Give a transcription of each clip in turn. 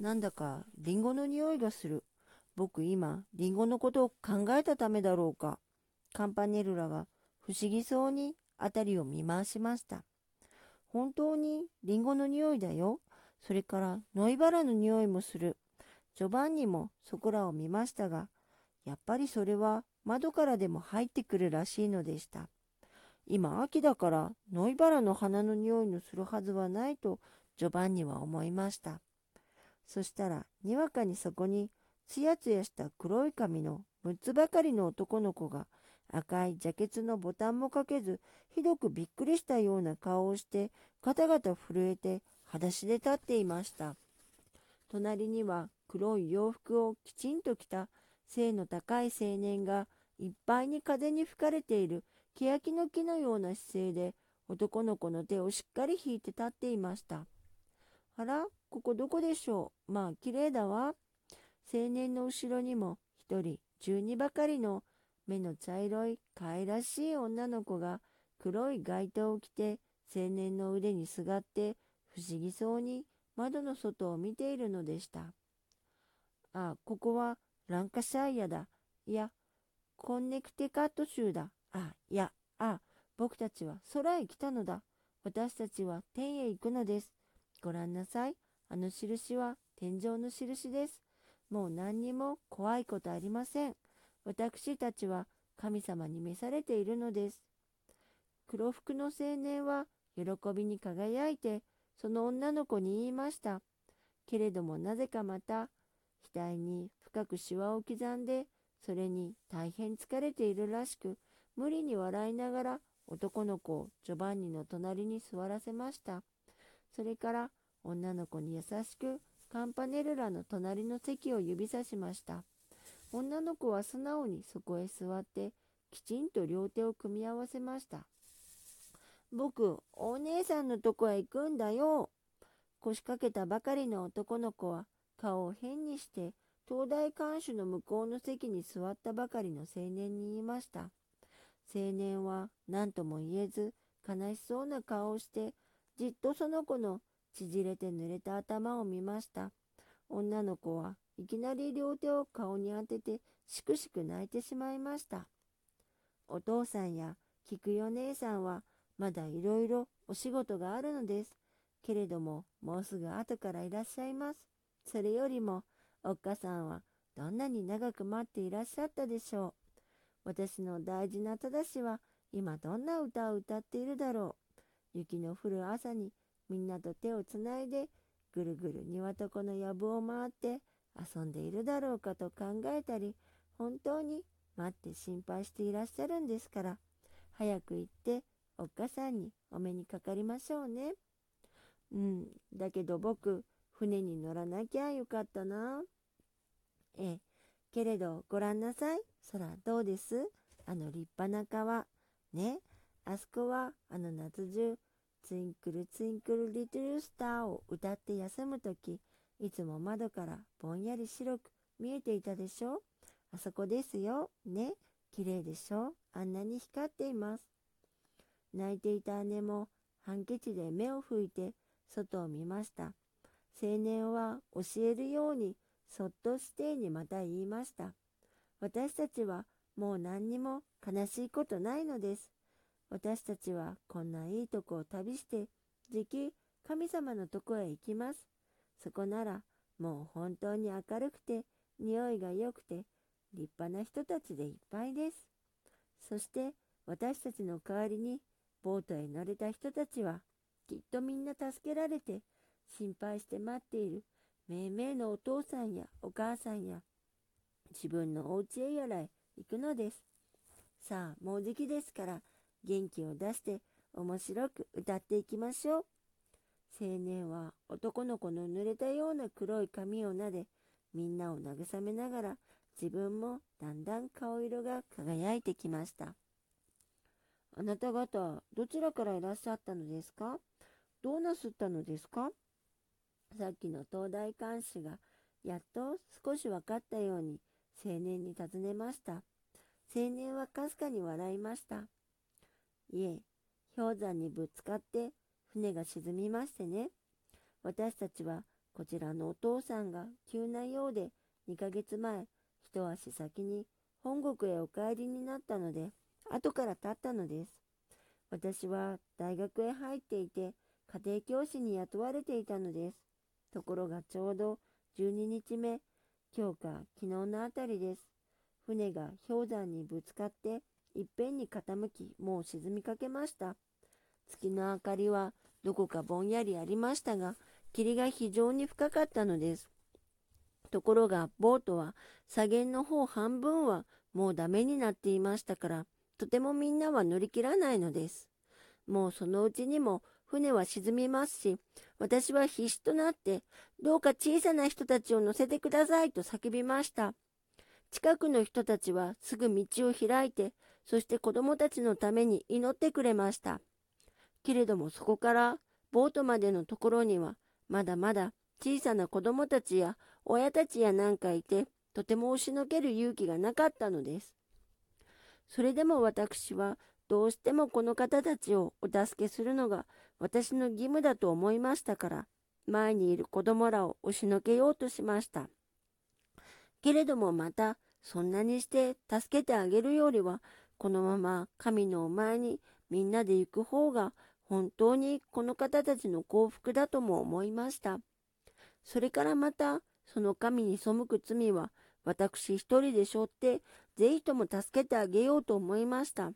なんだかリンゴの匂いがする。僕今、リンゴのことを考えたためだろうか。カンパネルラが不思議そうに辺りを見回しました。本当にリンゴの匂いだよ。それからノイバラの匂いもする。ジョバンニもそこらを見ましたが、やっぱりそれは窓からでも入ってくるらしいのでした。今秋だからノイバラの花の匂いのするはずはないとジョバンニは思いました。そしたらにわかにそこにつやつやした黒い髪の6つばかりの男の子が赤いジャケツのボタンもかけずひどくびっくりしたような顔をしてガタガタ震えて裸足で立っていました。隣には黒い洋服をきちんと着た背の高い青年がいっぱいに風に吹かれている欅の木のような姿勢で男の子の手をしっかり引いて立っていました。あら？ここどこでしょう？まあ綺麗だわ青年の後ろにも一人十二ばかりの目の茶色い可愛らしい女の子が黒い街灯を着て青年の腕にすがって不思議そうに窓の外を見ているのでした。あ、ここはランカシャイアだ。いや、コンネクテカット州だ。あ、いや、あ、僕たちは空へ来たのだ。私たちは天へ行くのです。ご覧なさい。あの印は天井の印です。もう何にも怖いことありません。私たちは神様に召されているのです。黒服の青年は喜びに輝いて、その女の子に言いました。けれどもなぜかまた、額に深くシワを刻んで、それに大変疲れているらしく、無理に笑いながら男の子をジョバンニの隣に座らせました。それから女の子に優しくカンパネルラの隣の席を指さしました。女の子は素直にそこへ座ってきちんと両手を組み合わせました。僕、お姉さんのとこへ行くんだよ。腰掛けたばかりの男の子は顔を変にして東大看守の向こうの席に座ったばかりの青年に言いました。青年は何とも言えず悲しそうな顔をしてじっとその子の縮れて濡れた頭を見ました。女の子はいきなり両手を顔に当ててしくしく泣いてしまいました。お父さんや菊代姉さんはまだいろいろお仕事があるのです。けれどももうすぐ後からいらっしゃいます。それよりもおっかさんはどんなに長く待っていらっしゃったでしょう。私の大事なただしは今どんな歌を歌っているだろう。雪の降る朝にみんなと手をつないでぐるぐる庭床の藪を回って遊んでいるだろうかと考えたり本当に待って心配していらっしゃるんですから早く行っておっかさんにお目にかかりましょうね。うん、だけど僕船に乗らなきゃよかったな。ええ、けれどごらんなさい。空どうです？あの立派な川。ね。あそこはあの夏中ツインクルツインクルリトルスターを歌って休むとき、いつも窓からぼんやり白く見えていたでしょ？あそこですよ。ね。綺麗でしょ？あんなに光っています。泣いていた姉もハンケチで目を拭いて外を見ました。青年は教えるようにそっとしてにまた言いました。私たちはもう何にも悲しいことないのです。私たちはこんないいとこを旅して、じき神様のとこへ行きます。そこならもう本当に明るくて、匂いが良くて、立派な人たちでいっぱいです。そして私たちの代わりにボートへ乗れた人たちは、きっとみんな助けられて、心配して待っているめいめいのお父さんやお母さんや、自分のお家へやらへ行くのです。さあ、もうじきですから、元気を出して面白く歌っていきましょう。青年は男の子の濡れたような黒い髪を撫で、みんなを慰めながら自分もだんだん顔色が輝いてきました。あなた方、どちらからいらっしゃったのですか？どうなすったのですか？さっきの東大監視がやっと少し分かったように青年に尋ねました。青年はかすかに笑いました。いえ、氷山にぶつかって船が沈みましてね。私たちはこちらのお父さんが急なようで2ヶ月前、一足先に本国へお帰りになったので、後から経ったのです。私は大学へ入っていて、家庭教師に雇われていたのです。ところがちょうど12日目、今日か昨日のあたりです。船が氷山にぶつかって、いっぺんに傾き、もう沈みかけました。月の明かりはどこかぼんやりありましたが、霧が非常に深かったのです。ところが、ボートは左舷の方半分はもうダメになっていましたから、とてもみんなは乗り切らないのです。もうそのうちにも船は沈みますし、私は必死となって、どうか小さな人たちを乗せてくださいと叫びました。近くの人たちはすぐ道を開いて、そして子供たちのために祈ってくれました。けれどもそこからボートまでのところには、まだまだ小さな子供たちや親たちやなんかいて、とても押しのける勇気がなかったのです。それでも私はどうしてもこの方たちをお助けするのが私の義務だと思いましたから、前にいる子供らを押しのけようとしました。けれどもまた、そんなにして助けてあげるよりは、このまま神のお前にみんなで行く方が本当にこの方たちの幸福だとも思いました。それからまた、その神に背く罪は私一人で背負って、ぜひとも助けてあげようと思いました。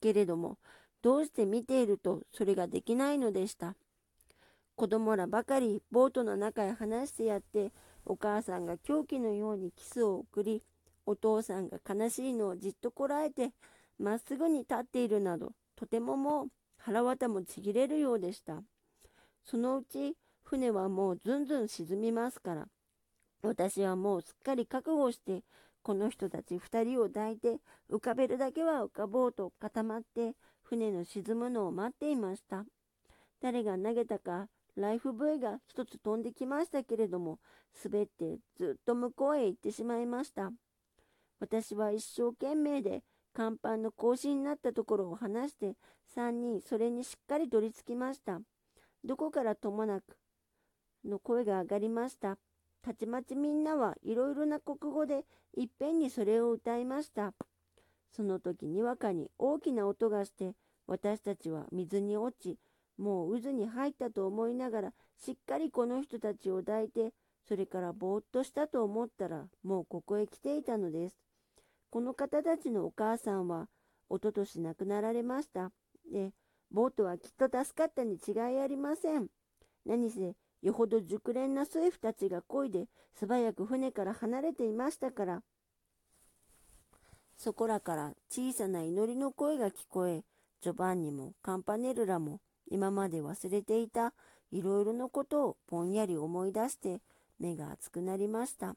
けれども、どうして見ているとそれができないのでした。子供らばかりボートの中へ話してやって、お母さんが狂気のようにキスを送り、お父さんが悲しいのをじっとこらえて、まっすぐに立っているなど、とてももう腹渡もちぎれるようでした。そのうち、船はもうずんずん沈みますから、私はもうすっかり覚悟して、この人たち二人を抱いて、浮かべるだけは浮かぼうと固まって、船の沈むのを待っていました。誰が投げたか、ライフブイが一つ飛んできましたけれども、滑ってずっと向こうへ行ってしまいました。私は一生懸命で、甲板の格子になったところを離して、三人それにしっかり取り付きました。どこからともなく、の声が上がりました。たちまちみんなはいろいろな国語でいっぺんにそれを歌いました。その時にわかに大きな音がして私たちは水に落ちもう渦に入ったと思いながらしっかりこの人たちを抱いてそれからぼーっとしたと思ったらもうここへ来ていたのです。この方たちのお母さんはおととし亡くなられました。で、ボートはきっと助かったに違いありません。何せよほど熟練な水夫たちが漕いで素早く船から離れていましたから。そこらから小さな祈りの声が聞こえ、ジョバンニもカンパネルラも今まで忘れていたいろいろなことをぼんやり思い出して目が熱くなりました。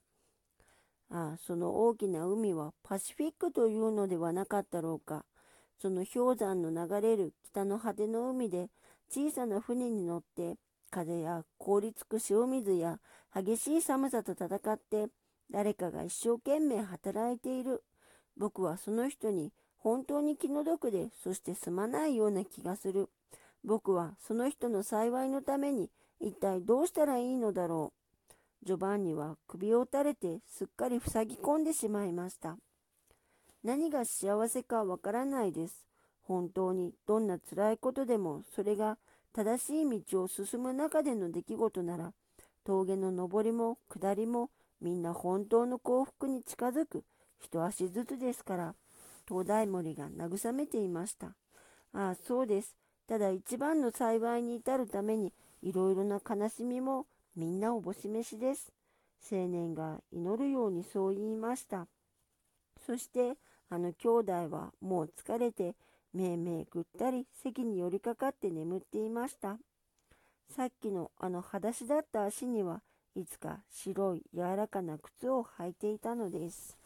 あ、その大きな海はパシフィックというのではなかったろうか。その氷山の流れる北の果ての海で小さな船に乗って風や凍りつく塩水や激しい寒さと戦って誰かが一生懸命働いている。僕はその人に本当に気の毒で、そしてすまないような気がする。僕はその人の幸いのために一体どうしたらいいのだろう。ジョバンニは首を垂れてすっかり塞ぎ込んでしまいました。何が幸せかわからないです。本当にどんな辛いことでもそれが正しい道を進む中での出来事なら、峠の上りも下りもみんな本当の幸福に近づく一足ずつですから、東大森が慰めていました。ああ、そうです。ただ一番の幸いに至るために、いろいろな悲しみもみんなおぼし飯です。青年が祈るようにそう言いました。そして、あの兄弟はもう疲れてめいめいぐったり席に寄りかかって眠っていました。さっきのあの裸足だった足にはいつか白い柔らかな靴を履いていたのです。